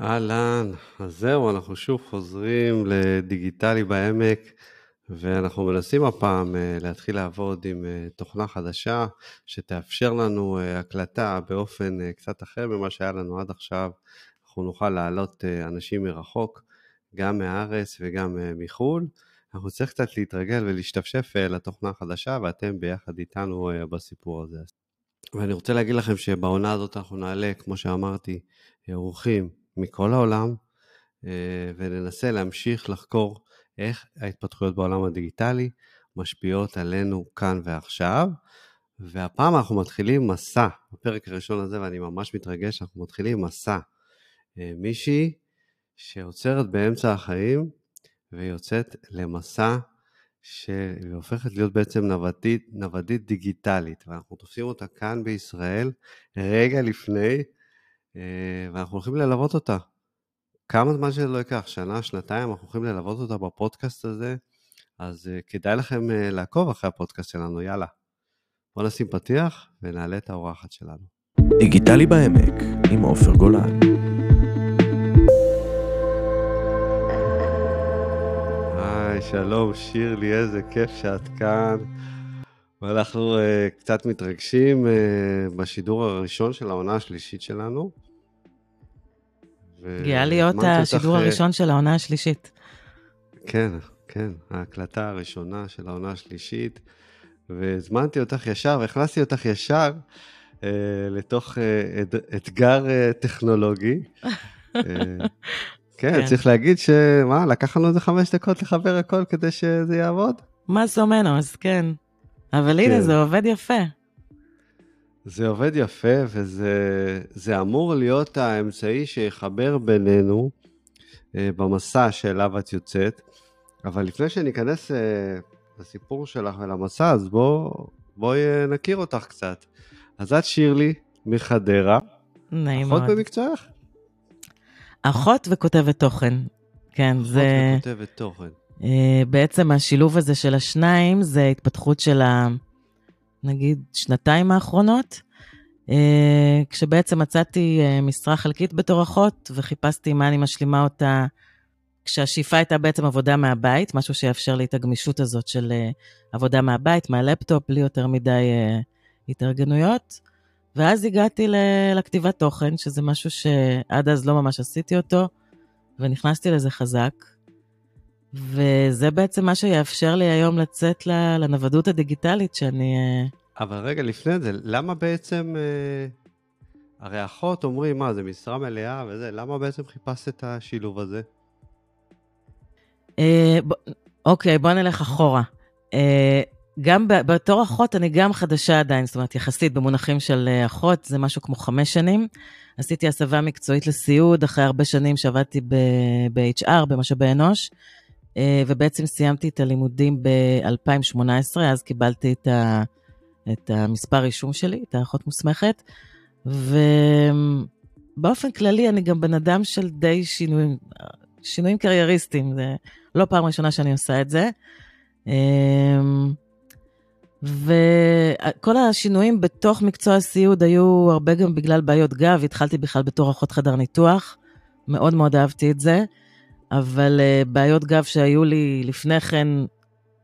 אהלן, אז זהו, אנחנו שוב חוזרים לדיגיטלי בעמק, ואנחנו מנסים הפעם אה, להתחיל לעבוד עם אה, תוכנה חדשה שתאפשר לנו אה, הקלטה באופן קצת אחר ממה שהיה לנו עד עכשיו. אנחנו נוכל להעלות אנשים מרחוק, גם מהארץ וגם מחו"ל. אנחנו צריכים קצת להתרגל ולהשתפשף לתוכנה החדשה, ואתם ביחד איתנו בסיפור הזה. ואני רוצה להגיד לכם שבעונה הזאת אנחנו נעלה, כמו שאמרתי, אורחים מכל העולם, אה, וננסה להמשיך לחקור איך ההתפתחויות בעולם הדיגיטלי משפיעות עלינו כאן ועכשיו. והפעם אנחנו מתחילים מסע, בפרק הראשון הזה, ואני ממש מתרגש, אנחנו מתחילים מסע. אה, מישהי שעוצרת באמצע החיים ויוצאת למסע שהופכת להיות בעצם נוודית, נוודית דיגיטלית, ואנחנו תופסים אותה כאן בישראל רגע לפני ואנחנו הולכים ללוות אותה. כמה זמן שזה לא ייקח, שנה, שנתיים, אנחנו הולכים ללוות אותה בפודקאסט הזה, אז אה, כדאי לכם אה, לעקוב אחרי הפודקאסט שלנו, יאללה. בואו נשים פתיח ונעלה את האורחת שלנו. דיגיטלי בעמק עם עופר גולן. היי, שלום שירלי, איזה כיף שאת כאן. ואנחנו uh, קצת מתרגשים uh, בשידור הראשון של העונה השלישית שלנו. גאה להיות השידור אותך... הראשון של העונה השלישית. כן, כן, ההקלטה הראשונה של העונה השלישית, והזמנתי אותך ישר, והכנסתי אותך ישר uh, לתוך uh, את, אתגר uh, טכנולוגי. uh, כן, כן, צריך להגיד שמה, לקח לנו איזה חמש דקות לחבר הכל כדי שזה יעבוד? מה זומנו, אז כן. אבל כן. הנה, זה עובד יפה. זה עובד יפה, וזה אמור להיות האמצעי שיחבר בינינו אה, במסע שאליו את יוצאת. אבל לפני שניכנס אה, לסיפור שלך ולמסע, אז בואי בוא אה, נכיר אותך קצת. אז את שירלי מחדרה. נעים מאוד. אחות במקצועך? אחות וכותבת תוכן. כן, אחות זה... אחות וכותבת תוכן. אה, בעצם השילוב הזה של השניים זה התפתחות של ה... נגיד שנתיים האחרונות, אה, כשבעצם מצאתי אה, משרה חלקית בתור אחות וחיפשתי מה אני משלימה אותה, כשהשאיפה הייתה בעצם עבודה מהבית, משהו שיאפשר לי את הגמישות הזאת של עבודה מהבית, מהלפטופ, בלי יותר מדי התארגנויות. ואז הגעתי לכתיבת תוכן, שזה משהו שעד אז לא ממש עשיתי אותו, ונכנסתי לזה חזק. וזה בעצם מה שיאפשר לי היום לצאת לנוודות הדיגיטלית שאני... אה, אבל רגע, לפני זה, למה בעצם... אה, הרי אחות אומרים, מה, זה משרה מלאה וזה, למה בעצם חיפשת את השילוב הזה? אה, אוקיי, בוא נלך אחורה. גם בתור אחות, אני גם חדשה עדיין, זאת אומרת, יחסית במונחים של אחות, זה משהו כמו חמש שנים. עשיתי הסבה מקצועית לסיעוד, אחרי הרבה שנים שעבדתי ב-HR, במשאבי אנוש. אה, ובעצם סיימתי את הלימודים ב-2018, אז קיבלתי את, ה, את המספר רישום שלי, את האחות מוסמכת, ובאופן כללי אני גם בן אדם של די שינויים, שינויים קרייריסטיים, זה לא פעם ראשונה שאני עושה את זה. אמ, וכל השינויים בתוך מקצוע הסיעוד היו הרבה גם בגלל בעיות גב, התחלתי בכלל בתור אחות חדר ניתוח, מאוד מאוד אהבתי את זה. אבל uh, בעיות גב שהיו לי לפני כן,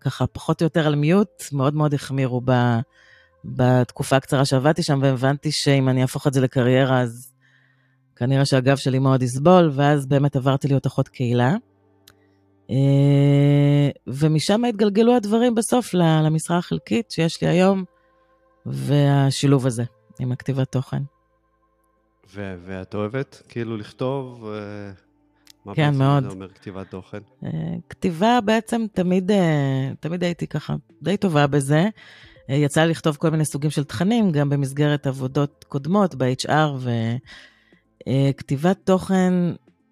ככה פחות או יותר על מיוט, מאוד מאוד החמירו ב, בתקופה הקצרה שעבדתי שם, והבנתי שאם אני אהפוך את זה לקריירה, אז כנראה שהגב שלי מאוד יסבול, ואז באמת עברתי להיות אחות קהילה. Uh, ומשם התגלגלו הדברים בסוף למשרה החלקית שיש לי היום, והשילוב הזה עם הכתיבת תוכן. ואת אוהבת כאילו לכתוב? Uh... מה כן, בעצם מאוד. זה אומר כתיבת תוכן? Uh, כתיבה בעצם תמיד, uh, תמיד הייתי ככה די טובה בזה. Uh, יצא לי לכתוב כל מיני סוגים של תכנים, גם במסגרת עבודות קודמות ב-HR, וכתיבת תוכן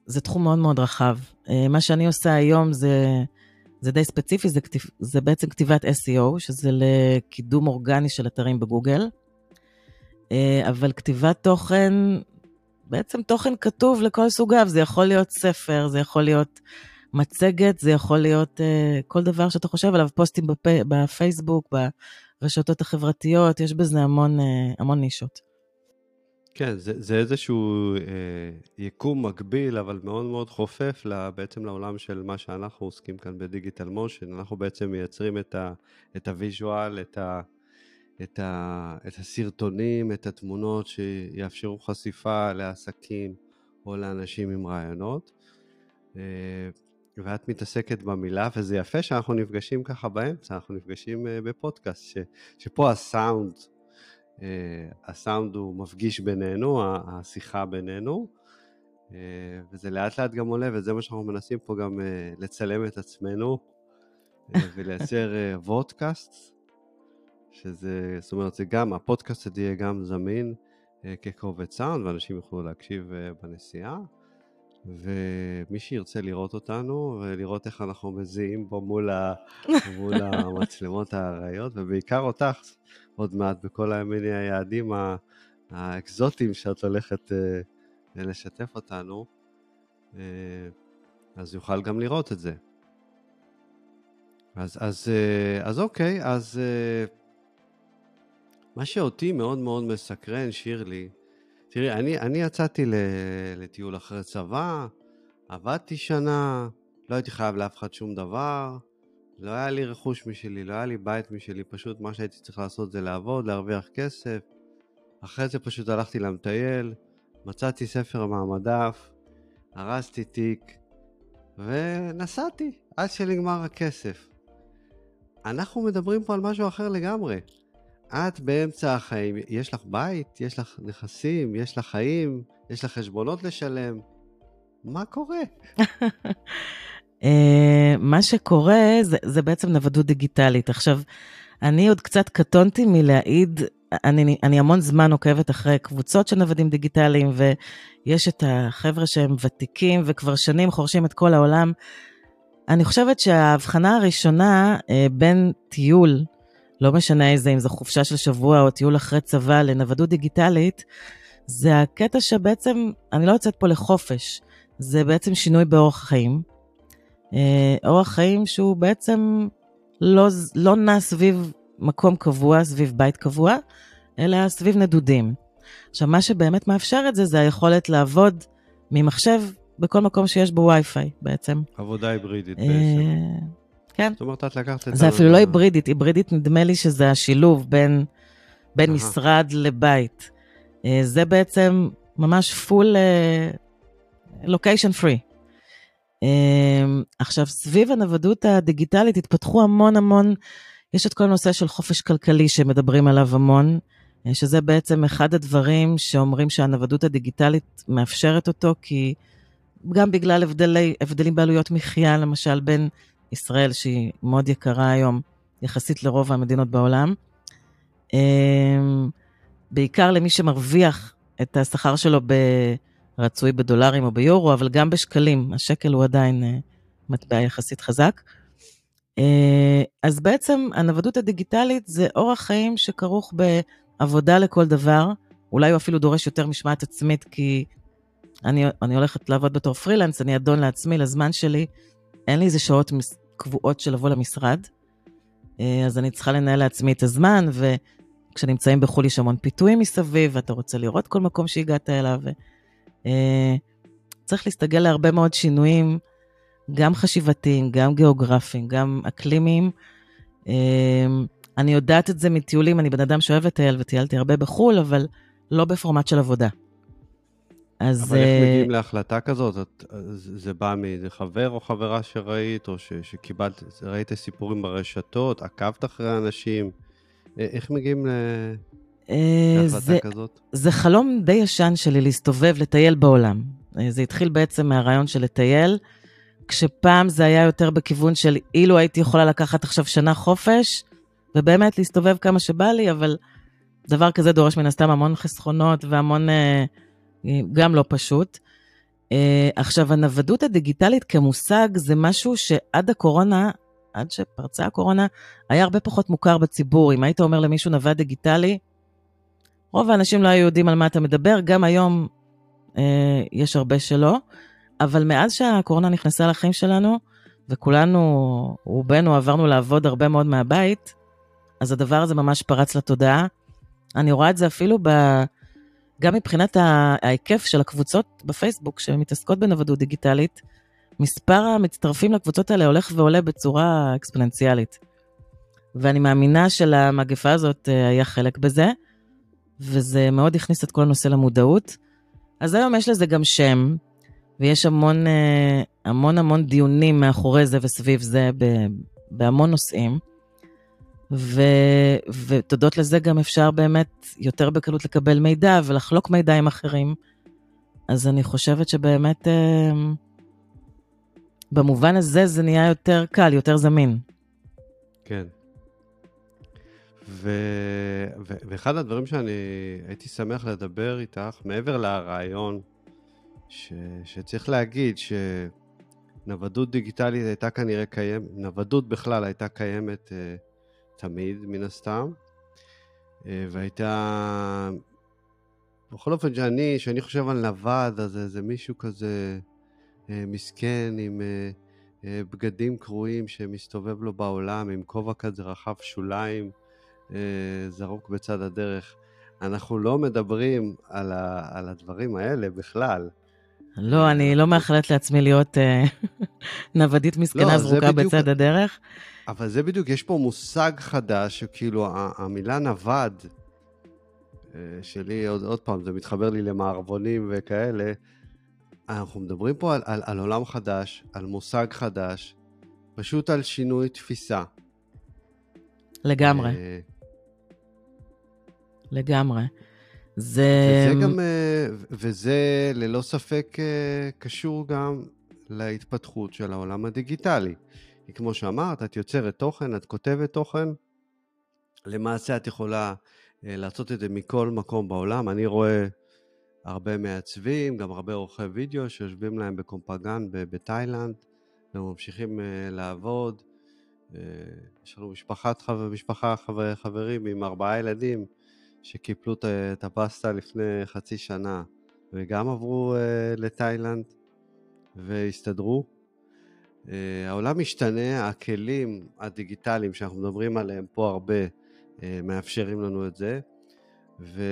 זה תחום מאוד מאוד רחב. מה שאני עושה היום זה, זה די ספציפי, זה, כתיב, זה בעצם כתיבת SEO, שזה לקידום אורגני של אתרים בגוגל. אבל כתיבת תוכן בעצם תוכן כתוב לכל סוגיו, זה יכול להיות ספר, זה יכול להיות מצגת, זה יכול להיות uh, כל דבר שאתה חושב עליו, פוסטים בפ... בפייסבוק, ברשתות החברתיות, יש בזה המון, uh, המון נישות. כן, זה, זה איזשהו אה, יקום מקביל, אבל מאוד מאוד חופף לה, בעצם לעולם של מה שאנחנו עוסקים כאן בדיגיטל מושן. אנחנו בעצם מייצרים את, ה, את הוויז'ואל, את, ה, את, ה, את הסרטונים, את התמונות שיאפשרו חשיפה לעסקים או לאנשים עם רעיונות. אה, ואת מתעסקת במילה, וזה יפה שאנחנו נפגשים ככה באמצע, אנחנו נפגשים אה, בפודקאסט, ש, שפה הסאונד אה, הסאונד הוא מפגיש בינינו, השיחה בינינו, וזה לאט לאט גם עולה, וזה מה שאנחנו מנסים פה גם לצלם את עצמנו ולייצר וודקאסט, שזה, זאת אומרת, זה גם, הפודקאסט הזה יהיה גם זמין כקובץ סאונד, ואנשים יוכלו להקשיב בנסיעה. ומי שירצה לראות אותנו ולראות איך אנחנו מזיעים בו מול, ה... מול המצלמות הארעיות, ובעיקר אותך עוד מעט בכל מיני היעדים האקזוטיים שאת הולכת אה, לשתף אותנו, אה, אז יוכל גם לראות את זה. אז, אז, אה, אז אוקיי, אז מה שאותי מאוד מאוד מסקרן, שירלי, תראי, אני, אני יצאתי לטיול אחרי צבא, עבדתי שנה, לא הייתי חייב לאף אחד שום דבר, לא היה לי רכוש משלי, לא היה לי בית משלי, פשוט מה שהייתי צריך לעשות זה לעבוד, להרוויח כסף. אחרי זה פשוט הלכתי למטייל, מצאתי ספר מהמדף, הרסתי תיק, ונסעתי עד שנגמר הכסף. אנחנו מדברים פה על משהו אחר לגמרי. את באמצע החיים, יש לך בית, יש לך נכסים, יש לך חיים, יש לך חשבונות לשלם. מה קורה? uh, מה שקורה זה, זה בעצם נוודות דיגיטלית. עכשיו, אני עוד קצת קטונתי מלהעיד, אני, אני המון זמן עוקבת אחרי קבוצות של נוודים דיגיטליים, ויש את החבר'ה שהם ותיקים וכבר שנים חורשים את כל העולם. אני חושבת שההבחנה הראשונה uh, בין טיול לא משנה איזה, אם זו חופשה של שבוע או טיול אחרי צבא לנוודות דיגיטלית, זה הקטע שבעצם, אני לא יוצאת פה לחופש, זה בעצם שינוי באורח חיים. אה, אורח חיים שהוא בעצם לא, לא נע סביב מקום קבוע, סביב בית קבוע, אלא סביב נדודים. עכשיו, מה שבאמת מאפשר את זה, זה היכולת לעבוד ממחשב בכל מקום שיש בו וי-פיי בעצם. עבודה היברידית אה, בעצם. כן. זאת אומרת, את לקחת את זה אפילו לא היברידית, היברידית נדמה לי שזה השילוב בין, בין משרד לבית. אה, זה בעצם ממש פול לוקיישן פרי. עכשיו, סביב הנוודות הדיגיטלית התפתחו המון המון, יש את כל הנושא של חופש כלכלי שמדברים עליו המון, אה, שזה בעצם אחד הדברים שאומרים שהנוודות הדיגיטלית מאפשרת אותו, כי גם בגלל הבדלי, הבדלים בעלויות מחיה, למשל, בין ישראל, שהיא מאוד יקרה היום יחסית לרוב המדינות בעולם. אמ, בעיקר למי שמרוויח את השכר שלו רצוי בדולרים או ביורו, אבל גם בשקלים, השקל הוא עדיין אה, מטבע יחסית חזק. אה, אז בעצם הנוודות הדיגיטלית זה אורח חיים שכרוך בעבודה לכל דבר, אולי הוא אפילו דורש יותר משמעת עצמית, כי אני, אני הולכת לעבוד בתור פרילנס, אני אדון לעצמי, לזמן שלי, אין לי איזה שעות קבועות של לבוא למשרד, אה, אז אני צריכה לנהל לעצמי את הזמן, וכשנמצאים בחו"ל יש המון פיתויים מסביב, ואתה רוצה לראות כל מקום שהגעת אליו. אה, צריך להסתגל להרבה מאוד שינויים, גם חשיבתיים, גם גיאוגרפיים, גם אקלימיים. אה, אני יודעת את זה מטיולים, אני בן אדם שאוהב לטייל וטיילתי הרבה בחו"ל, אבל לא בפורמט של עבודה. אז... אבל איך אה, מגיעים להחלטה כזאת? את, זה בא מאיזה חבר או חברה שראית, או ש, שקיבלת, ראית סיפורים ברשתות, עקבת אחרי אנשים? אה, איך מגיעים ל... אה, להחלטה זה, כזאת? זה חלום די ישן שלי להסתובב, לטייל בעולם. זה התחיל בעצם מהרעיון של לטייל, כשפעם זה היה יותר בכיוון של אילו הייתי יכולה לקחת עכשיו שנה חופש, ובאמת להסתובב כמה שבא לי, אבל דבר כזה דורש מן הסתם המון חסכונות והמון... גם לא פשוט. Uh, עכשיו, הנוודות הדיגיטלית כמושג זה משהו שעד הקורונה, עד שפרצה הקורונה, היה הרבה פחות מוכר בציבור. אם היית אומר למישהו נווד דיגיטלי, רוב האנשים לא היו יודעים על מה אתה מדבר, גם היום uh, יש הרבה שלא, אבל מאז שהקורונה נכנסה לחיים שלנו, וכולנו, רובנו עברנו לעבוד הרבה מאוד מהבית, אז הדבר הזה ממש פרץ לתודעה. אני רואה את זה אפילו ב... גם מבחינת ההיקף של הקבוצות בפייסבוק שמתעסקות בנוודות דיגיטלית, מספר המצטרפים לקבוצות האלה הולך ועולה בצורה אקספוננציאלית. ואני מאמינה שלמגפה הזאת אה, היה חלק בזה, וזה מאוד הכניס את כל הנושא למודעות. אז היום יש לזה גם שם, ויש המון אה, המון המון דיונים מאחורי זה וסביב זה בהמון נושאים. ו, ותודות לזה גם אפשר באמת יותר בקלות לקבל מידע ולחלוק מידע עם אחרים. אז אני חושבת שבאמת אה, במובן הזה זה נהיה יותר קל, יותר זמין. כן. ו... ו... ואחד הדברים שאני הייתי שמח לדבר איתך, מעבר לרעיון, ש... שצריך להגיד שנוודות דיגיטלית הייתה כנראה קיימת, נוודות בכלל הייתה קיימת uh, תמיד, מן הסתם, uh, והייתה... בכל אופן, שאני, שאני חושב על נווד, אז זה מישהו כזה uh, מסכן עם... uh, בגדים קרועים שמסתובב לו בעולם עם כובע כזה רחב שוליים, אה, זרוק בצד הדרך. אנחנו לא מדברים על, ה, על הדברים האלה בכלל. לא, אני לא מאחלת לעצמי להיות אה, נוודית מסכנה לא, זרוקה בדיוק, בצד הדרך. אבל זה בדיוק, יש פה מושג חדש, כאילו המילה נווד, אה, שלי, עוד, עוד פעם, זה מתחבר לי למערבונים וכאלה, אנחנו מדברים פה על, על, על עולם חדש, על מושג חדש, פשוט על שינוי תפיסה. לגמרי. לגמרי. זה... וזה גם, אה, וזה ללא ספק אה, קשור גם להתפתחות של העולם הדיגיטלי. כי כמו שאמרת, את יוצרת תוכן, את כותבת תוכן, למעשה את יכולה אה, לעשות את זה מכל מקום בעולם. אני רואה הרבה מעצבים, גם הרבה עורכי וידאו שיושבים להם בקומפגן בתאילנד, וממשיכים לעבוד. יש לנו משפחת חבר, משפחה חבר, חברים עם ארבעה ילדים, שקיפלו את הפסטה לפני חצי שנה, וגם עברו לתאילנד והסתדרו. Uh, העולם משתנה, הכלים הדיגיטליים שאנחנו מדברים עליהם פה הרבה uh, מאפשרים לנו את זה, ו...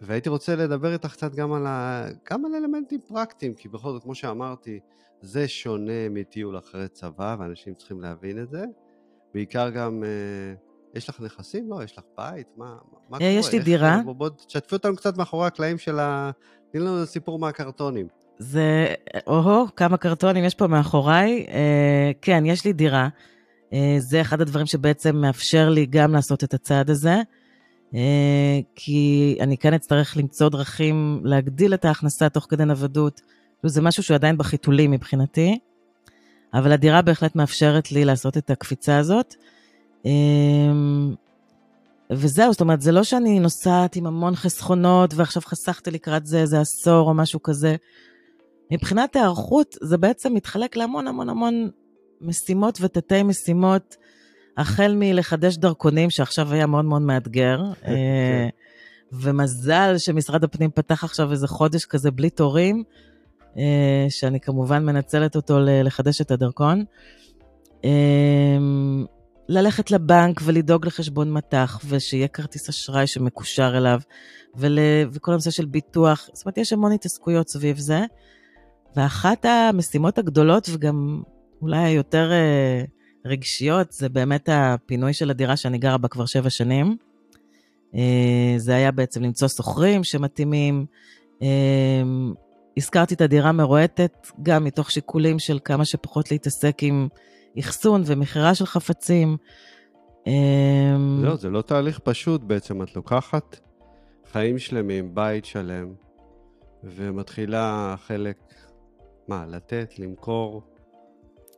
והייתי רוצה לדבר איתך קצת גם על, ה... גם על אלמנטים פרקטיים, כי בכל זאת, כמו שאמרתי, זה שונה מטיול אחרי צבא, ואנשים צריכים להבין את זה. בעיקר גם uh, יש לך נכסים? לא, יש לך בית? מה, מה קורה? יש לי דירה. בוא, בוא תשתפי אותנו קצת מאחורי הקלעים של ה... תני לנו סיפור מהקרטונים. זה, או-הו, כמה קרטונים יש פה מאחוריי. אה, כן, יש לי דירה. אה, זה אחד הדברים שבעצם מאפשר לי גם לעשות את הצעד הזה. אה, כי אני כן אצטרך למצוא דרכים להגדיל את ההכנסה תוך כדי נוודות. זה משהו שהוא עדיין בחיתולים מבחינתי, אבל הדירה בהחלט מאפשרת לי לעשות את הקפיצה הזאת. אמ, וזהו, זאת אומרת, זה לא שאני נוסעת עם המון חסכונות ועכשיו חסכתי לקראת זה איזה עשור או משהו כזה. מבחינת ההיערכות, זה בעצם מתחלק להמון המון המון משימות ותתי משימות, החל מלחדש דרכונים, שעכשיו היה מאוד מאוד מאתגר, כן. אה, ומזל שמשרד הפנים פתח עכשיו איזה חודש כזה בלי תורים, אה, שאני כמובן מנצלת אותו לחדש את הדרכון. אמ, ללכת לבנק ולדאוג לחשבון מטח, ושיהיה כרטיס אשראי שמקושר אליו, ול... וכל הנושא של ביטוח. זאת אומרת, יש המון התעסקויות סביב זה. ואחת המשימות הגדולות, וגם אולי היותר אה, רגשיות, זה באמת הפינוי של הדירה שאני גרה בה כבר שבע שנים. אה, זה היה בעצם למצוא שוכרים שמתאימים. אה, הזכרתי את הדירה מרועטת, גם מתוך שיקולים של כמה שפחות להתעסק עם אחסון ומכירה של חפצים. אמ, לא, זה לא תהליך פשוט בעצם, את לוקחת חיים שלמים, בית שלם, ומתחילה חלק, מה, לתת, למכור?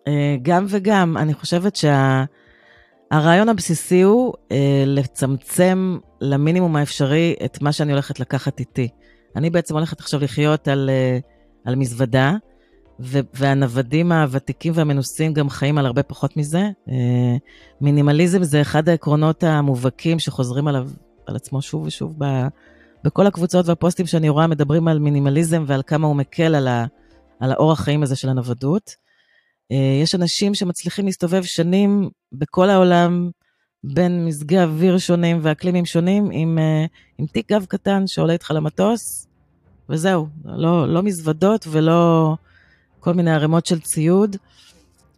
אה, גם וגם, אני חושבת שהרעיון שה... הבסיסי הוא אה, לצמצם למינימום האפשרי את מה שאני הולכת לקחת איתי. אני בעצם הולכת עכשיו לחיות על, אה, על מזוודה, והנוודים הוותיקים והמנוסים גם חיים על הרבה פחות מזה. מינימליזם זה אחד העקרונות המובהקים שחוזרים עליו, על עצמו שוב ושוב ב, בכל הקבוצות והפוסטים שאני רואה מדברים על מינימליזם ועל כמה הוא מקל על, ה, על האורח חיים הזה של הנוודות. אה, יש אנשים שמצליחים להסתובב שנים בכל העולם בין מזגי אוויר שונים ואקלימים שונים, עם, אה, עם תיק גב קטן שעולה איתך למטוס, וזהו, לא, לא מזוודות ולא כל מיני ערימות של ציוד.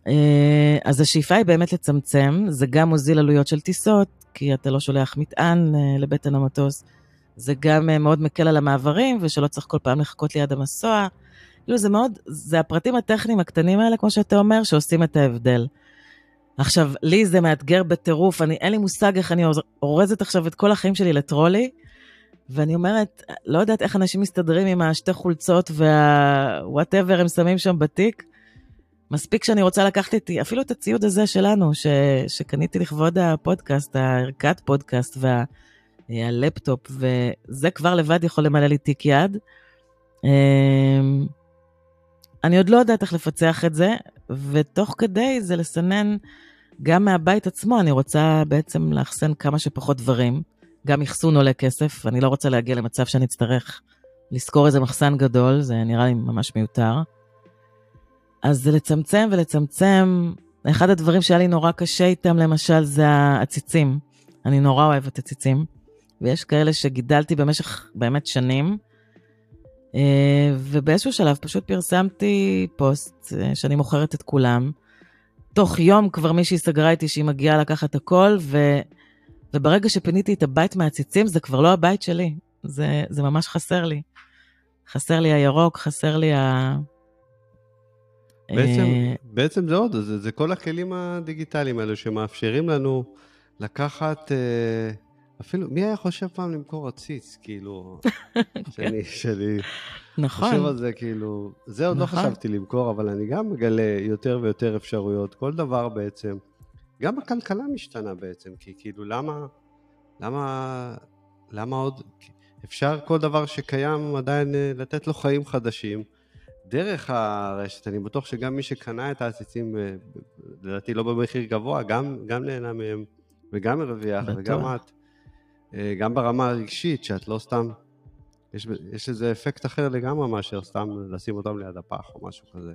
אה, אז השאיפה היא באמת לצמצם, זה גם מוזיל עלויות של טיסות, כי אתה לא שולח מטען לבטן המטוס, זה גם מאוד מקל על המעברים, ושלא צריך כל פעם לחכות ליד המסוע. כאילו זה מאוד, זה הפרטים הטכניים הקטנים האלה, כמו שאתה אומר, שעושים את ההבדל. עכשיו, לי זה מאתגר בטירוף, אני, אין לי מושג איך אני אורזת עכשיו את כל החיים שלי לטרולי, ואני אומרת, לא יודעת איך אנשים מסתדרים עם השתי חולצות וה-whatever הם שמים שם בתיק. מספיק שאני רוצה לקחת איתי, אפילו את הציוד הזה שלנו, ש, שקניתי לכבוד הפודקאסט, הערכת פודקאסט והלפטופ, וזה כבר לבד יכול למלא לי תיק יד. אני עוד לא יודעת איך לפצח את זה, ותוך כדי זה לסנן גם מהבית עצמו, אני רוצה בעצם לאחסן כמה שפחות דברים. גם אחסון עולה כסף, אני לא רוצה להגיע למצב שאני אצטרך לשכור איזה מחסן גדול, זה נראה לי ממש מיותר. אז זה לצמצם ולצמצם. אחד הדברים שהיה לי נורא קשה איתם, למשל, זה העציצים. אני נורא אוהבת עציצים, ויש כאלה שגידלתי במשך באמת שנים, ובאיזשהו שלב פשוט פרסמתי פוסט אה, שאני מוכרת את כולם. תוך יום כבר מישהי סגרה איתי שהיא מגיעה לקחת הכל, ו... וברגע שפיניתי את הבית מהציצים, זה כבר לא הבית שלי. זה, זה ממש חסר לי. חסר לי הירוק, חסר לי ה... בעצם, אה, בעצם זה עוד, זה, זה כל הכלים הדיגיטליים האלו שמאפשרים לנו לקחת... אפילו, מי היה חושב פעם למכור עציץ, כאילו, שאני, שלי, נכון. חושב על זה, כאילו, זה עוד לא נכון. לא חשבתי למכור, אבל אני גם מגלה יותר ויותר אפשרויות, כל דבר בעצם. גם הכלכלה משתנה בעצם, כי כאילו, למה, למה, למה עוד, אפשר כל דבר שקיים עדיין אה, לתת לו חיים חדשים. דרך הרשת, אני בטוח שגם מי שקנה את העציצים, אה, לדעתי לא במחיר גבוה, גם, גם נהנה מהם, וגם הרוויח, וגם את. אה, גם ברמה הרגשית, שאת לא סתם, יש, יש איזה אפקט אחר לגמרי מאשר סתם לשים אותם ליד הפח או משהו כזה.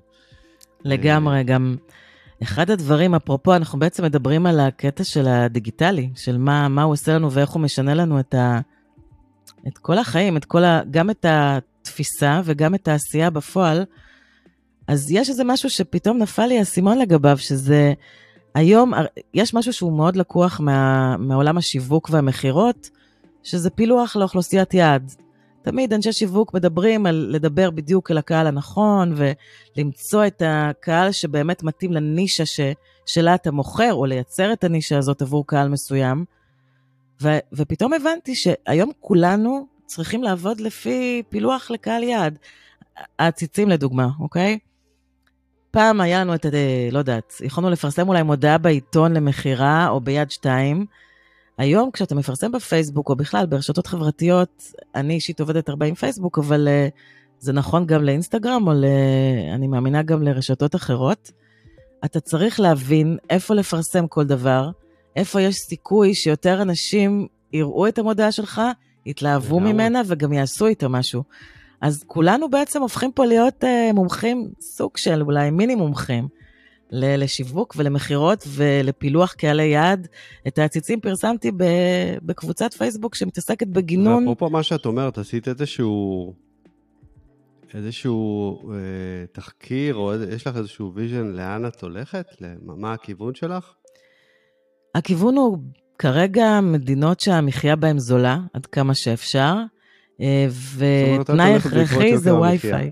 לגמרי, גם אחד הדברים, אפרופו, אנחנו בעצם מדברים על הקטע של הדיגיטלי, של מה, מה הוא עושה לנו ואיך הוא משנה לנו את, ה, את כל החיים, את כל ה, גם את התפיסה וגם את העשייה בפועל. אז יש איזה משהו שפתאום נפל לי האסימון לגביו, שזה היום יש משהו שהוא מאוד לקוח מה, מעולם השיווק והמכירות, שזה פילוח לאוכלוסיית יעד. תמיד אנשי שיווק מדברים על לדבר בדיוק אל הקהל הנכון, ולמצוא את הקהל שבאמת מתאים לנישה ש, שלה אתה מוכר, או לייצר את הנישה הזאת עבור קהל מסוים. ו, ופתאום הבנתי שהיום כולנו צריכים לעבוד לפי פילוח לקהל יעד. העציצים לדוגמה, אוקיי? פעם היה לנו את, אה, לא יודעת, יכולנו לפרסם אולי מודעה בעיתון למכירה או ביד שתיים. היום כשאתה מפרסם בפייסבוק או בכלל ברשתות חברתיות, אני אישית עובדת הרבה עם פייסבוק, אבל uh, זה נכון גם לאינסטגרם או ל... אני מאמינה גם לרשתות אחרות. אתה צריך להבין איפה לפרסם כל דבר, איפה יש סיכוי שיותר אנשים יראו את המודעה שלך, יתלהבו ממנה וגם יעשו איתה משהו. אז כולנו בעצם הופכים פה להיות uh, מומחים, סוג של אולי מיני מומחים, לשיווק ולמכירות ולפילוח קהלי יעד. את העציצים פרסמתי בקבוצת פייסבוק שמתעסקת בגינון. ואפרופו מה שאת אומרת, עשית איזשהו, איזשהו אה, תחקיר, או איזה, יש לך איזשהו vision לאן את הולכת? מה הכיוון שלך? הכיוון הוא כרגע מדינות שהמחיה בהן זולה, עד כמה שאפשר. אה, ותנאי הכרחי זה WiFi.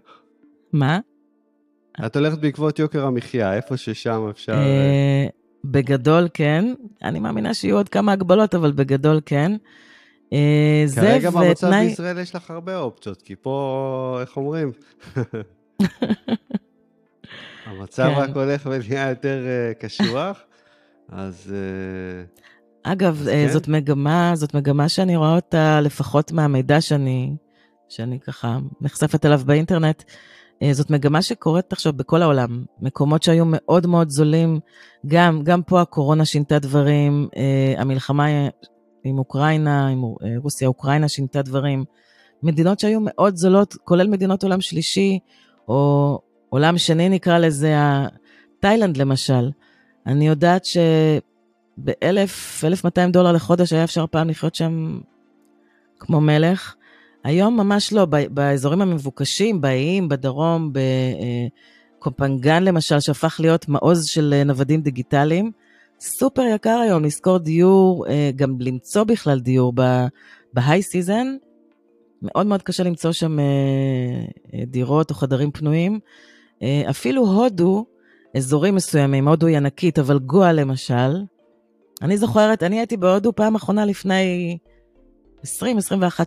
מה? את הולכת בעקבות יוקר המחיה, איפה ששם אפשר... אה, אה, בגדול כן, אני מאמינה שיהיו עוד כמה הגבלות, אבל בגדול כן. כרגע במצב בישראל יש לך הרבה אופציות, כי פה, איך אומרים? המצב כן. רק הולך ונהיה יותר קשוח, אז... אגב, כן? זאת מגמה, זאת מגמה שאני רואה אותה לפחות מהמידע שאני, שאני ככה נחשפת אליו באינטרנט. אה, זאת מגמה שקורית עכשיו בכל העולם. מקומות שהיו מאוד מאוד זולים, גם, גם פה הקורונה שינתה דברים, אה, המלחמה עם אוקראינה, עם רוסיה-אוקראינה שינתה דברים. מדינות שהיו מאוד זולות, כולל מדינות עולם שלישי, או עולם שני נקרא לזה, תאילנד למשל. אני יודעת ש... באלף, אלף מאתיים דולר לחודש היה אפשר פעם לחיות שם כמו מלך. היום ממש לא, באזורים המבוקשים, באיים, בדרום, בקופנגן למשל, שהפך להיות מעוז של נוודים דיגיטליים, סופר יקר היום לשכור דיור, אה, גם למצוא בכלל דיור ב high season, מאוד מאוד קשה למצוא שם אה, אה, דירות או חדרים פנויים. אפילו הודו, אזורים מסוימים, הודו היא ענקית, אבל גואה למשל, אני זוכרת, אני הייתי בהודו פעם אחרונה לפני 20-21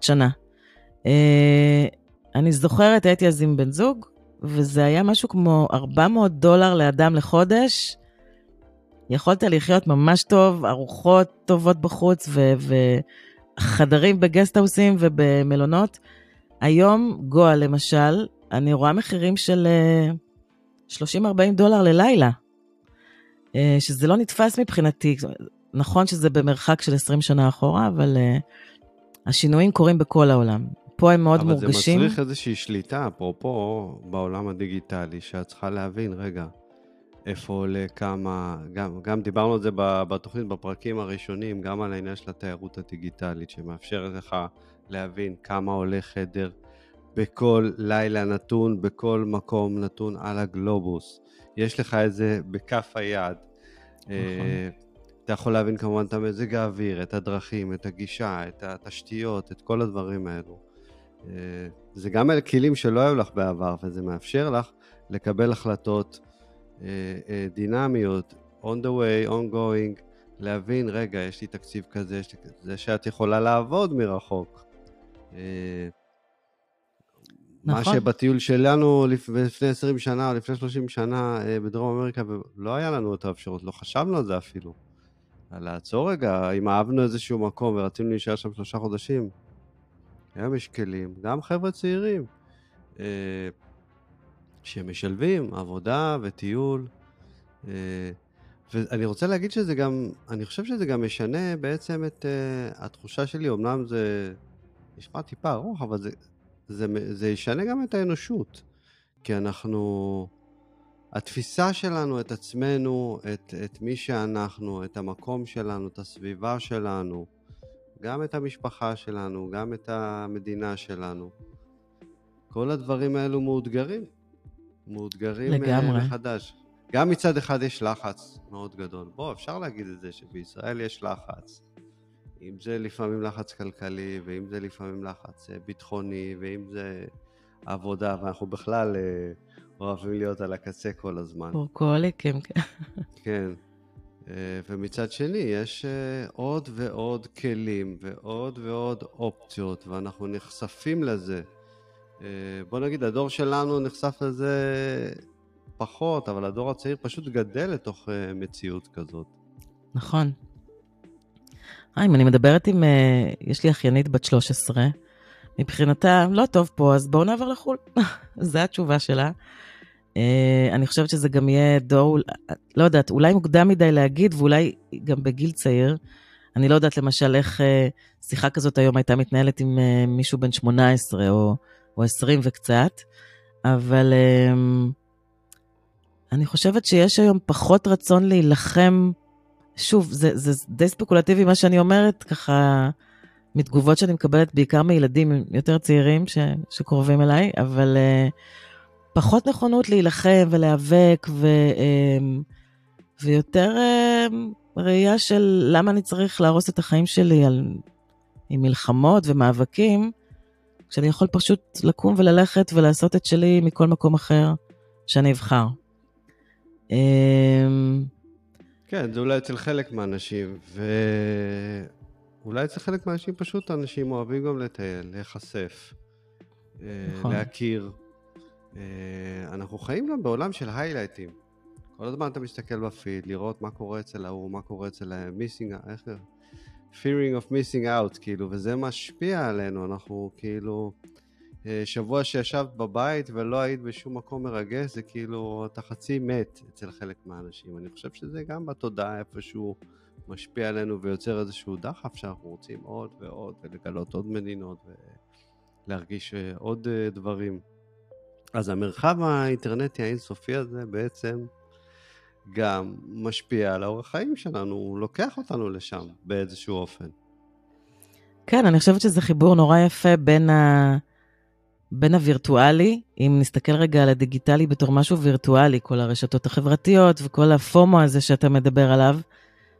שנה. אני זוכרת, הייתי אז עם בן זוג, וזה היה משהו כמו 400 דולר לאדם לחודש, יכולת לחיות ממש טוב, ארוחות טובות בחוץ ו- וחדרים בגסטהאוסים ובמלונות. היום, גואה למשל, אני רואה מחירים של 30-40 אה, דולר ללילה, אה, שזה לא נתפס מבחינתי. נכון שזה במרחק של 20 שנה אחורה, אבל uh, השינויים קורים בכל העולם. פה הם מאוד אבל מורגשים. אבל זה מצריך איזושהי שליטה, אפרופו בעולם הדיגיטלי, שאת צריכה להבין, רגע, איפה עולה, כמה, גם, גם דיברנו על זה בתוכנית, בפרקים הראשונים, גם על העניין של התיירות הדיגיטלית, שמאפשרת לך להבין כמה עולה חדר בכל לילה נתון, בכל מקום נתון על הגלובוס. יש לך את זה בכף היד. נכון. אתה יכול להבין כמובן את המזג האוויר, את הדרכים, את הגישה, את התשתיות, את כל הדברים האלו. אה, זה גם אלה כלים שלא היו לך בעבר, וזה מאפשר לך לקבל החלטות אה, אה, דינמיות, on the way, ongoing, להבין, רגע, יש לי תקציב כזה, יש לי... זה שאת יכולה לעבוד מרחוק. נכון. מה שבטיול שלנו לפני 20 שנה או לפני 30 שנה בדרום אמריקה, לא היה לנו את האפשרות, לא חשבנו על זה אפילו. לעצור רגע, אם אהבנו איזשהו מקום ורצינו להישאר שם שלושה חודשים, היום יש כלים, גם חבר'ה צעירים. שמשלבים עבודה וטיול. אה, ואני רוצה להגיד שזה גם, אני חושב שזה גם משנה בעצם את uh, התחושה שלי, אמנם זה נשמע טיפה ארוך, אבל זה, זה, זה ישנה גם את האנושות. כי אנחנו, התפיסה שלנו את עצמנו, את, את מי שאנחנו, את המקום שלנו, את הסביבה שלנו, גם את המשפחה שלנו, גם את המדינה שלנו, כל הדברים האלו מאותגרים. מאותגרים אה, לגמרי. מחדש. גם מצד אחד יש לחץ מאוד גדול. בוא, אפשר להגיד את זה שבישראל יש לחץ. אם זה לפעמים לחץ כלכלי, ואם זה לפעמים לחץ אה, ביטחוני, ואם זה עבודה, ואנחנו בכלל אה, אוהבים להיות על הקצה כל הזמן. פורקוליקים, כן. כן. ומצד שני, יש עוד ועוד כלים ועוד ועוד אופציות, ואנחנו נחשפים לזה. אה, בוא נגיד, הדור שלנו נחשף לזה פחות, אבל הדור הצעיר פשוט גדל לתוך אה, מציאות כזאת. נכון. אה, אם אני מדברת עם, יש לי אחיינית בת 13, מבחינתה, לא טוב פה, אז בואו נעבור לחו"ל. זו התשובה שלה. אני חושבת שזה גם יהיה דור, לא יודעת, אולי מוקדם מדי להגיד, ואולי גם בגיל צעיר. אני לא יודעת למשל איך שיחה כזאת היום הייתה מתנהלת עם מישהו בן 18, או או עשרים וקצת, אבל um, אני חושבת שיש היום פחות רצון להילחם, שוב, זה, זה די ספקולטיבי מה שאני אומרת, ככה מתגובות שאני מקבלת בעיקר מילדים יותר צעירים ש, שקרובים אליי, אבל uh, פחות נכונות להילחם ולהיאבק, ו, uh, ויותר uh, ראייה של למה אני צריך להרוס את החיים שלי על, עם מלחמות ומאבקים. כשאני יכול פשוט לקום וללכת ולעשות את שלי מכל מקום אחר שאני אבחר. אמ, כן, זה אולי אצל חלק מהאנשים, ואולי אצל חלק מהאנשים פשוט אנשים אוהבים גם לטייל, להיחשף, אה, נכון. להכיר. אה, אנחנו חיים גם בעולם של היילייטים. כל הזמן אתה מסתכל בפיד, לראות מה קורה אצל ההוא, מה קורה אצל המיסינג, איך... fearing of missing out, כאילו, וזה משפיע עלינו, אנחנו כאילו, אה, שבוע שישבת בבית ולא היית בשום מקום מרגש, זה כאילו, אתה חצי מת אצל חלק מהאנשים. אני חושב שזה גם בתודעה איפשהו משפיע עלינו ויוצר איזשהו דחף שאנחנו רוצים עוד ועוד, ולגלות עוד מדינות ולהרגיש אה, עוד אה, דברים. אז המרחב האינטרנטי האינסופי הזה בעצם גם משפיע על האורח חיים שלנו, הוא לוקח אותנו לשם באיזשהו אופן. כן, אני חושבת שזה חיבור נורא יפה בין, ה... בין הווירטואלי, אם נסתכל רגע על הדיגיטלי בתור משהו וירטואלי, כל הרשתות החברתיות וכל הפומו הזה שאתה מדבר עליו,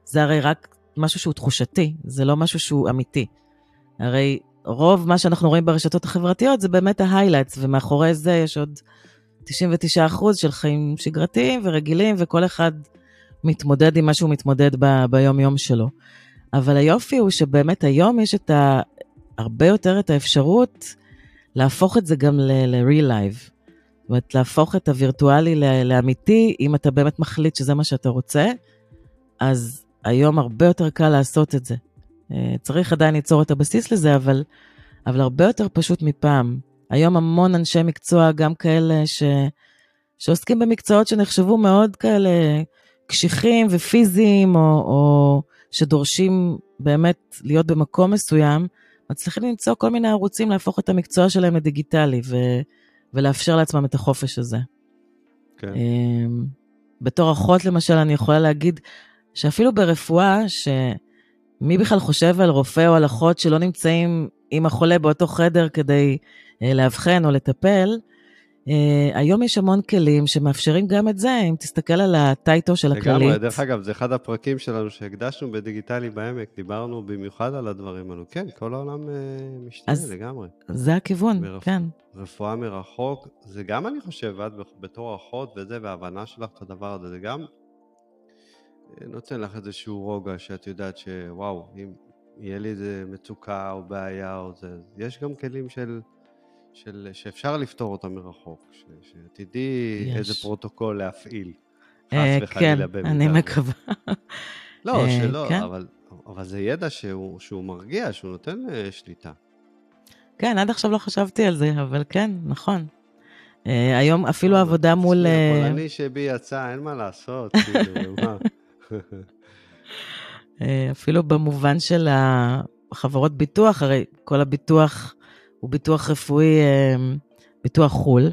זה הרי רק משהו שהוא תחושתי, זה לא משהו שהוא אמיתי. הרי רוב מה שאנחנו רואים ברשתות החברתיות זה באמת ההיילייטס, ומאחורי זה יש עוד 99% של חיים שגרתיים ורגילים, וכל אחד מתמודד עם מה שהוא מתמודד ב- ביום-יום שלו. אבל היופי הוא שבאמת היום יש את ה... הרבה יותר את האפשרות להפוך את זה גם ל-real life. זאת אומרת, להפוך את הווירטואלי לאמיתי, אם אתה באמת מחליט שזה מה שאתה רוצה, אז היום הרבה יותר קל לעשות את זה. אה, צריך עדיין ליצור את הבסיס לזה, אבל, אבל הרבה יותר פשוט מפעם. היום המון אנשי מקצוע, גם כאלה ש, שעוסקים במקצועות שנחשבו מאוד כאלה קשיחים ופיזיים, או, או שדורשים באמת להיות במקום מסוים, מצליחים למצוא כל מיני ערוצים להפוך את המקצוע שלהם לדיגיטלי ו, ולאפשר לעצמם את החופש הזה. כן. אמ, בתור אחות למשל, אני יכולה להגיד שאפילו ברפואה, שמי בכלל חושב על רופא או על אחות שלא נמצאים עם החולה באותו חדר כדי אה, לאבחן או לטפל, Uh, היום יש המון כלים שמאפשרים גם את זה, אם תסתכל על הטייטו של הכללית. לגמרי, דרך אגב, זה אחד הפרקים שלנו שהקדשנו בדיגיטלי בעמק, דיברנו במיוחד על הדברים האלו. כן, כל העולם uh, משתנה אז לגמרי. זה הכיוון, ברפ... כן. רפואה מרחוק, זה גם, אני חושב, את בתור אחות וזה, וההבנה שלך את הדבר הזה, זה גם אה, נותן לך איזשהו רוגע שאת יודעת שוואו, אם יהיה לי איזה מצוקה או בעיה או זה, יש גם כלים של... של, שאפשר לפתור אותה מרחוק, ש, שתדעי יש. איזה פרוטוקול להפעיל, חס אה, וחלילה כן, במידה. אני מקווה. לא, אה, שלא, כן? אבל, אבל זה ידע שהוא, שהוא מרגיע, שהוא נותן אה, שליטה. כן, עד עכשיו לא חשבתי על זה, אבל כן, נכון. היום אפילו עבודה מול... הפולני אה, שבי יצא, אין מה לעשות, כאילו, מה? אה, אפילו במובן של החברות ביטוח, הרי כל הביטוח הוא ביטוח רפואי, אה, ביטוח חו"ל,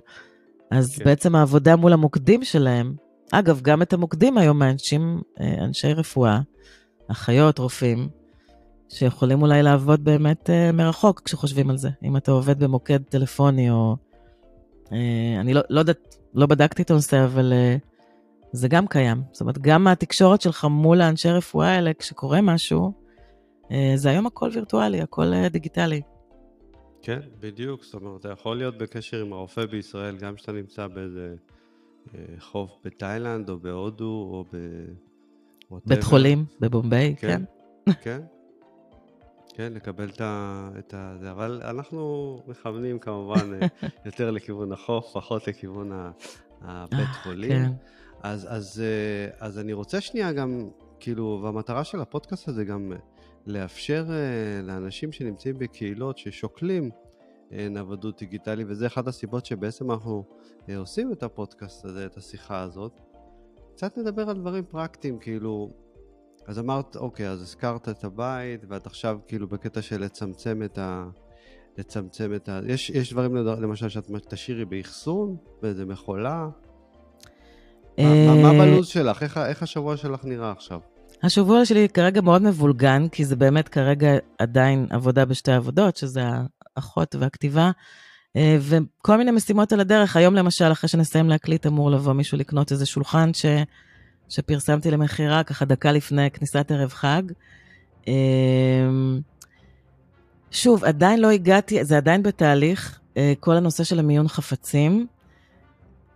אז כן. בעצם העבודה מול המוקדים שלהם, אגב, גם את המוקדים היום מאנשים, אה, אנשי רפואה, אחיות, רופאים, שיכולים אולי לעבוד באמת אה, מרחוק כשחושבים על זה. אם אתה עובד במוקד טלפוני או... אני לא, לא יודעת, לא בדקתי את הנושא, אבל זה גם קיים. זאת אומרת, גם התקשורת שלך מול האנשי רפואה האלה, כשקורה משהו, זה היום הכל וירטואלי, הכל דיגיטלי. כן, בדיוק. זאת אומרת, אתה יכול להיות בקשר עם הרופא בישראל, גם כשאתה נמצא באיזה אה, חוף בתאילנד, או בהודו, או ב... בית חולים בבומביי, כן. כן, כן. כן, לקבל את ה... זה, אבל אנחנו מכוונים כמובן אה, יותר לכיוון החוף, פחות לכיוון הבית אה, חולים. כן. אז, אז, אז אני רוצה שנייה גם, כאילו, והמטרה של הפודקאסט הזה גם לאפשר uh, לאנשים שנמצאים בקהילות ששוקלים נוודות דיגיטלי, וזה אחת הסיבות שבעצם אנחנו עושים את הפודקאסט הזה, את השיחה הזאת. קצת נדבר על דברים פרקטיים, כאילו, אז אמרת, אוקיי, אז הזכרת את הבית, ואת עכשיו כאילו בקטע של לצמצם את ה... לצמצם את ה... יש, יש דברים למשל שאת תשאירי באחסון, באיזה מכולה? מה, מה, בלו"ז שלך? איך, איך השבוע שלך נראה עכשיו? השבוע שלי כרגע מאוד מבולגן, כי זה באמת כרגע עדיין עבודה בשתי עבודות, שזה האחות והכתיבה, אה, וכל מיני משימות על הדרך. היום למשל, אחרי שנסיים להקליט, אמור לבוא מישהו לקנות איזה שולחן ש... שפרסמתי למכירה, ככה דקה לפני כניסת ערב חג. אה, שוב, עדיין לא הגעתי, זה עדיין בתהליך, אה, כל הנושא של המיון חפצים.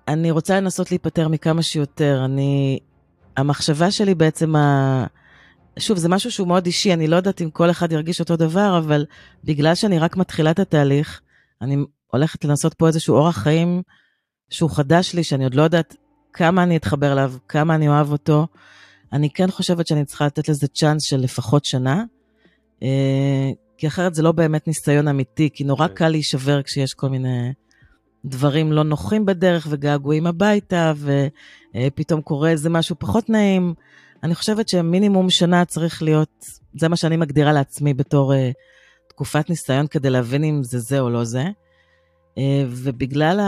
אני רוצה לנסות להיפטר מכמה שיותר. אני המחשבה שלי בעצם, ה... שוב, זה משהו שהוא מאוד אישי, אני לא יודעת אם כל אחד ירגיש אותו דבר, אבל בגלל שאני רק מתחילה את התהליך, אני הולכת לנסות פה איזשהו אורח חיים שהוא חדש לי, שאני עוד לא יודעת כמה אני אתחבר אליו, כמה אני אוהב אותו. אני כן חושבת שאני צריכה לתת לזה צ'אנס של לפחות שנה, אה, כי אחרת זה לא באמת ניסיון אמיתי, כי נורא כן. קל להישבר כשיש כל מיני... דברים לא נוחים בדרך וגעגועים הביתה, ופתאום קורה איזה משהו פחות נעים. אני חושבת שמינימום שנה צריך להיות, זה מה שאני מגדירה לעצמי בתור uh, תקופת ניסיון כדי להבין אם זה זה או לא זה. Uh, ובגלל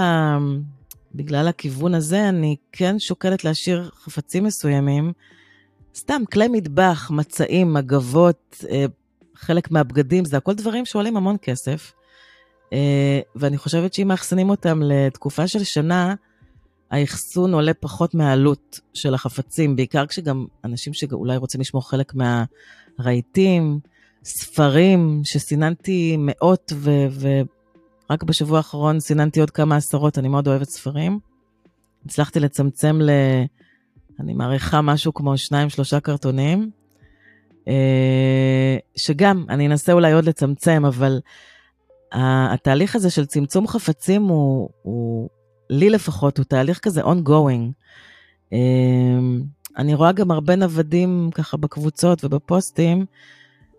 בגלל הכיוון הזה, אני כן שוקלת להשאיר חפצים מסוימים, סתם כלי מטבח, מצעים, מגבות, אה, חלק מהבגדים, זה הכל דברים שעולים המון כסף. אה, ואני חושבת שאם מאחסנים אותם לתקופה של שנה, האחסון עולה פחות מהעלות של החפצים, בעיקר כשגם אנשים שאולי רוצים לשמור חלק מהרהיטים, ספרים, שסיננתי מאות, ורק בשבוע האחרון סיננתי עוד כמה עשרות, אני מאוד אוהבת ספרים. הצלחתי לצמצם ל... אני מעריכה משהו כמו שניים, שלושה קרטונים, אה, שגם, אני אנסה אולי עוד לצמצם, אבל התהליך הזה של צמצום חפצים הוא, הוא לי לפחות, הוא תהליך כזה ongoing. אמ, אני רואה גם הרבה נוודים ככה בקבוצות ובפוסטים,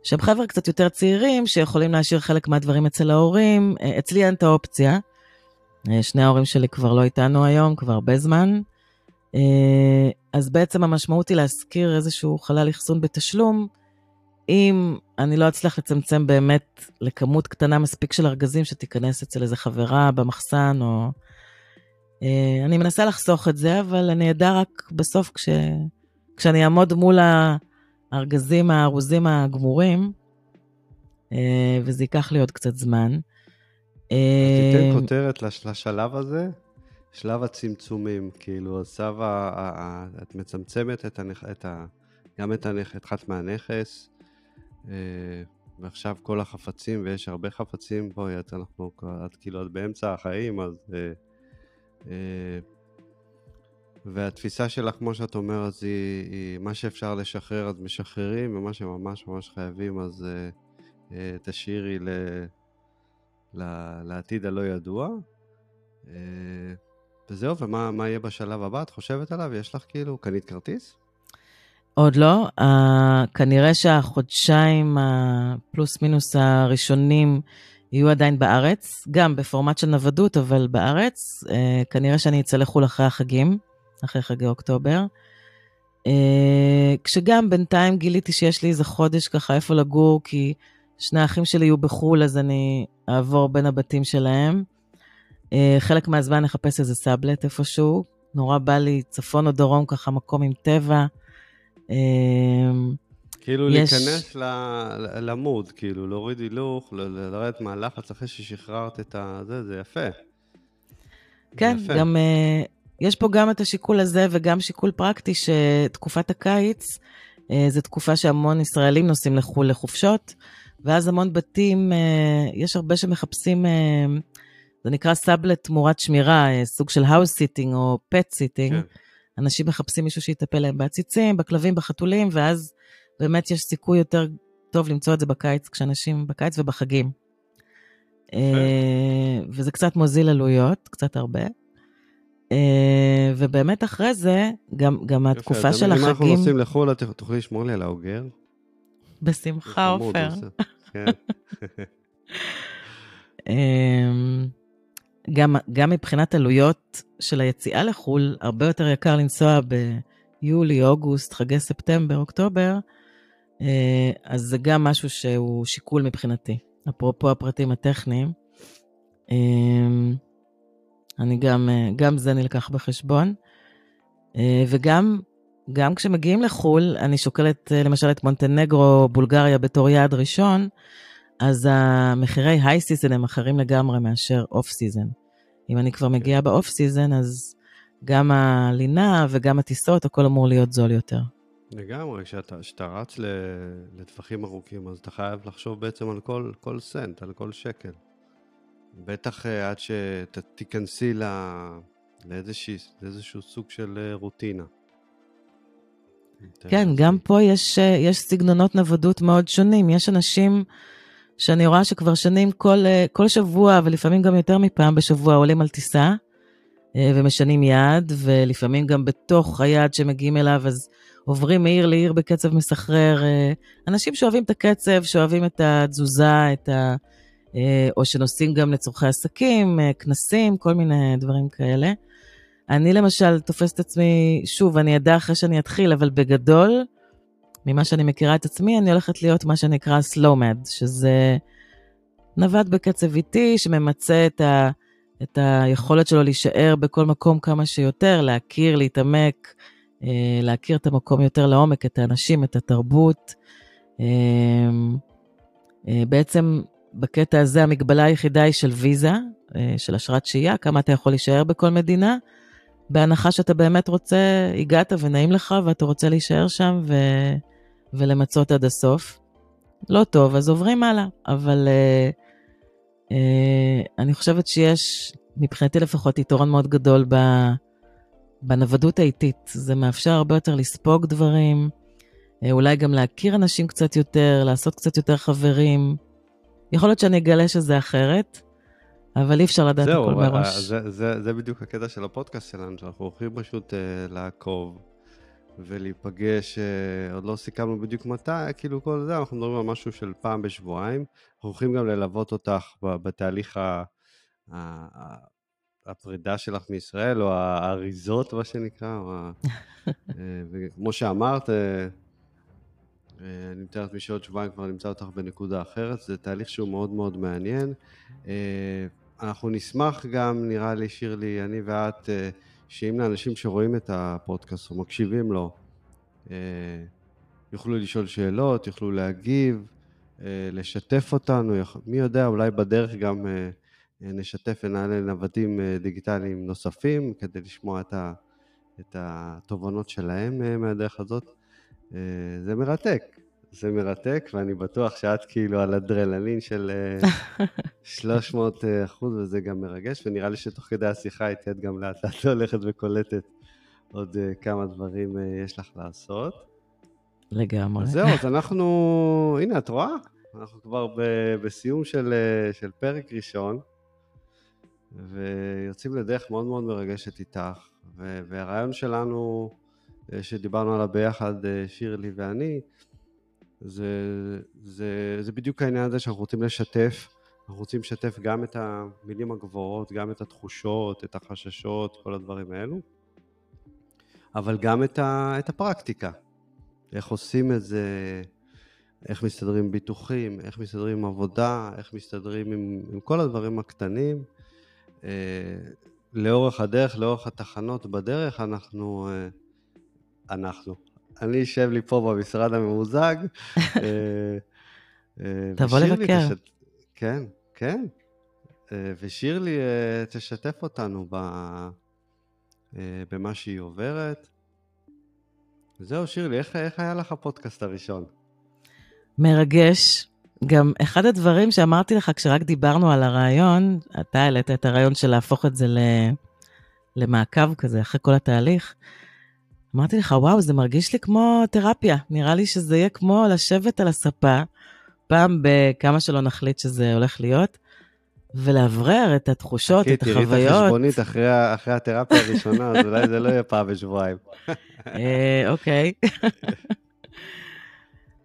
שהם חבר'ה קצת יותר צעירים, שיכולים להשאיר חלק מהדברים אצל ההורים. אה, אצלי אין את האופציה. אה, שני ההורים שלי כבר לא איתנו היום, כבר הרבה זמן. אה, אז בעצם המשמעות היא להשכיר איזשהו חלל אחסון בתשלום, אם אני לא אצליח לצמצם באמת לכמות קטנה מספיק של ארגזים שתיכנס אצל איזה חברה במחסן, או... אה, אני מנסה לחסוך את זה, אבל אני אדע רק בסוף כש... כשאני אעמוד מול הארגזים הארוזים הגמורים, אה, וזה ייקח לי עוד קצת זמן. תיתן אה, כותרת לשלב הזה, שלב הצמצומים, כאילו, ה... את מצמצמת את הנכ... את ה... גם את, הנכ... את חת מהנכס, ועכשיו כל החפצים, ויש הרבה חפצים, בואי, אנחנו, את כאילו, את באמצע החיים, אז... אה, והתפיסה שלך, כמו שאת אומרת, היא מה שאפשר לשחרר אז משחררים, ומה שממש ממש חייבים אז uh, uh, תשאירי ל, ל, לעתיד הלא ידוע. Uh, וזהו, ומה יהיה בשלב הבא? את חושבת עליו? יש לך כאילו, קנית כרטיס? עוד לא. Uh, כנראה שהחודשיים הפלוס מינוס הראשונים יהיו עדיין בארץ, גם בפורמט של נוודות, אבל בארץ. אה, כנראה שאני אצא לחו"ל אחרי החגים, אחרי חגי אוקטובר. אה, כשגם בינתיים גיליתי שיש לי איזה חודש ככה איפה לגור, כי שני האחים שלי יהיו בחו"ל, אז אני אעבור בין הבתים שלהם. אה, חלק מהזמן נחפש איזה סאבלט איפשהו. נורא בא לי צפון או דרום, ככה מקום עם טבע. אה, כאילו יש... להיכנס למוד, כאילו להוריד הילוך, לרדת מהלחץ אחרי ששחררת את זה, זה יפה. כן, יפה. גם uh, יש פה גם את השיקול הזה וגם שיקול פרקטי שתקופת הקיץ uh, זה תקופה שהמון ישראלים נוסעים לחו"ל לחופשות, ואז המון בתים, uh, יש הרבה שמחפשים, זה נקרא סאבלט תמורת שמירה, סוג של house sitting או pet sitting. כן. אנשים מחפשים מישהו שיטפל להם בעציצים, בכלבים, בחתולים, ואז באמת יש סיכוי יותר טוב למצוא את זה בקיץ, כשאנשים בקיץ ובחגים. אה, וזה קצת מוזיל עלויות, קצת הרבה. אה, ובאמת אחרי זה, גם, גם התקופה של החגים... אם אנחנו נוסעים לחו"ל, את תוכלי לשמור לי על האוגר? בשמחה, עופר. גם, גם מבחינת עלויות של היציאה לחו"ל, הרבה יותר יקר לנסוע ביולי, אוגוסט, חגי ספטמבר, אוקטובר, אה, אז זה גם משהו שהוא שיקול מבחינתי. אפרופו הפרטים הטכניים, אה, אני גם, אה, גם זה נלקח בחשבון. וגם גם כשמגיעים לחו"ל, אני שוקלת למשל את מונטנגרו, בולגריה בתור יעד ראשון, אז המחירי high season הם אחרים לגמרי מאשר off season. אם אני כבר מגיעה ב off season, אז גם הלינה וגם הטיסות, הכל אמור להיות זול יותר. לגמרי, כשאתה רץ לטווחים ארוכים, אז אתה חייב לחשוב בעצם על כל, כל סנט, על כל שקל. בטח אה, עד שתיכנסי לאיזשה, לאיזשהו סוג של אה, רוטינה. כן, גם פה יש, אה, יש סגנונות נוודות מאוד שונים. יש אנשים שאני רואה שכבר שנים כל, כל שבוע, ולפעמים גם יותר מפעם בשבוע, עולים על טיסה ומשנים יעד, ולפעמים גם בתוך היעד שמגיעים אליו, אז עוברים מעיר לעיר בקצב מסחרר. אה, אנשים שאוהבים את הקצב, שאוהבים את התזוזה, את ה... אה, או שנוסעים גם לצורכי עסקים, אה, כנסים, כל מיני דברים כאלה. אני למשל תופסת עצמי, שוב, אני אדע אחרי שאני אתחיל, אבל בגדול, ממה שאני מכירה את עצמי, אני הולכת להיות מה שנקרא mad, שזה נווט בקצב איטי, שממצה את את היכולת שלו להישאר בכל מקום כמה שיותר, להכיר, להתעמק, אה, להכיר את המקום יותר לעומק, את האנשים, את התרבות. אה, אה, בעצם בקטע הזה המגבלה היחידה היא של ויזה, של אשרת שהייה, כמה אתה יכול להישאר בכל מדינה, בהנחה שאתה באמת רוצה, הגעת ונעים לך ואתה רוצה להישאר שם ו... ולמצות עד הסוף. לא טוב, אז עוברים הלאה, אבל uh, uh, אני חושבת שיש, מבחינתי לפחות, יתרון מאוד גדול ב... בנוודות האיטית. זה מאפשר הרבה יותר לספוג דברים, uh, אולי גם להכיר אנשים קצת יותר, לעשות קצת יותר חברים. יכול להיות שאני אגלה שזה אחרת, אבל אי אפשר לדעת הכל מראש. זה, זה, זה בדיוק הקטע של הפודקאסט שלנו, שאנחנו הולכים פשוט uh, לעקוב ולהיפגש, uh, עוד לא סיכמנו בדיוק מתי, כאילו כל זה, אנחנו מדברים על משהו של פעם בשבועיים. אנחנו הולכים גם ללוות אותך בתהליך ה, הפרידה שלך מישראל, או האריזות, מה שנקרא, או ה, uh, וכמו שאמרת, uh, אני מתאר לעצמי שעוד שבועיים כבר נמצא אותך בנקודה אחרת, זה תהליך שהוא מאוד מאוד מעניין. אנחנו נשמח גם, נראה לי, שירלי, אני ואת, אה, שאם לאנשים שרואים את הפודקאסט או מקשיבים לו, אה, יוכלו לשאול שאלות, יוכלו להגיב, אה, לשתף אותנו, מי יודע, אולי בדרך גם נשתף ונעלה נוודים דיגיטליים נוספים כדי לשמוע את, ה, את התובנות שלהם מהדרך הזאת. זה מרתק. זה מרתק, ואני בטוח שאת כאילו על אדרללין של 300 אה, אחוז, וזה גם מרגש, ונראה לי שתוך כדי השיחה איתי את גם לאט לאט הולכת וקולטת עוד אה, כמה דברים אה, יש לך לעשות. לגמרי. אז זהו, אז אנחנו, הנה, את רואה? אנחנו כבר ב- בסיום של, של פרק ראשון, ויוצאים לדרך מאוד מאוד מרגשת איתך, והרעיון שלנו, שדיברנו עליו ביחד, שירלי ואני, זה, זה, זה בדיוק העניין הזה שאנחנו רוצים לשתף, אנחנו רוצים לשתף גם את המילים הגבוהות, גם את התחושות, את החששות, כל הדברים האלו, אבל גם את, ה, את הפרקטיקה, איך עושים את זה, איך מסתדרים ביטוחים, איך מסתדרים עם עבודה, איך מסתדרים עם, עם כל הדברים הקטנים. אה, לאורך הדרך, לאורך התחנות בדרך, אנחנו, אה, אנחנו, אני אשב לי פה במשרד הממוזג. אה, אה, תבוא לבקר. כן, כן. אה, ושירלי תשתף אותנו במה שהיא עוברת. זהו, שירלי, איך, איך היה לך הפודקאסט הראשון? מרגש. גם אחד הדברים שאמרתי לך כשרק דיברנו על הרעיון, אתה העלית את הרעיון של להפוך את זה למעקב כזה אחרי כל התהליך. אמרתי לך, וואו, זה מרגיש לי כמו תרפיה. נראה לי שזה יהיה כמו לשבת על הספה, פעם בכמה שלא נחליט שזה הולך להיות, ולאוורר את התחושות, את החוויות. תראי את החשבונית אחרי, אחרי התרפיה הראשונה, אז אולי זה לא יהיה פעם בשבועיים. אה, אוקיי.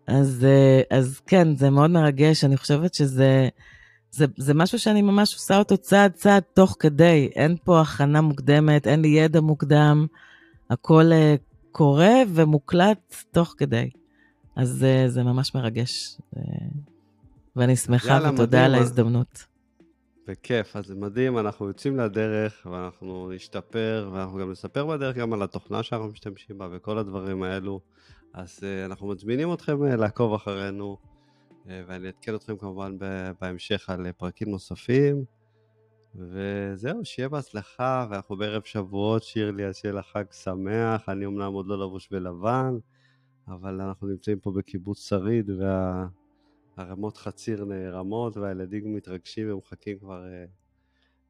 אז, אה, אז כן, זה מאוד מרגש, אני חושבת שזה זה, זה משהו שאני ממש עושה אותו צעד צעד תוך כדי, אין פה הכנה מוקדמת, אין לי ידע מוקדם. הכל uh, קורה ומוקלט תוך כדי. אז uh, זה ממש מרגש, uh, ואני שמחה יאללה, ותודה מדהים, על ההזדמנות. בכיף, אז זה מדהים, אנחנו יוצאים לדרך ואנחנו נשתפר, ואנחנו גם נספר בדרך גם על התוכנה שאנחנו משתמשים בה וכל הדברים האלו. אז uh, אנחנו מזמינים אתכם uh, לעקוב אחרינו, uh, ואני אעדכן אתכם כמובן בהמשך על פרקים נוספים. וזהו, שיהיה בהצלחה, ואנחנו בערב שבועות, שירלי, אז שיהיה לך חג שמח. אני אמנם עוד לא לבוש בלבן, אבל אנחנו נמצאים פה בקיבוץ שריד, והרמות חציר נערמות, והילדים מתרגשים ומחכים כבר אה,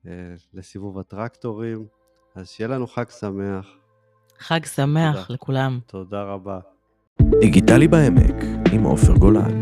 אה, לסיבוב הטרקטורים. אז שיהיה לנו חג שמח. חג שמח תודה. לכולם. תודה רבה. דיגיטלי בעמק, עם עופר גולן.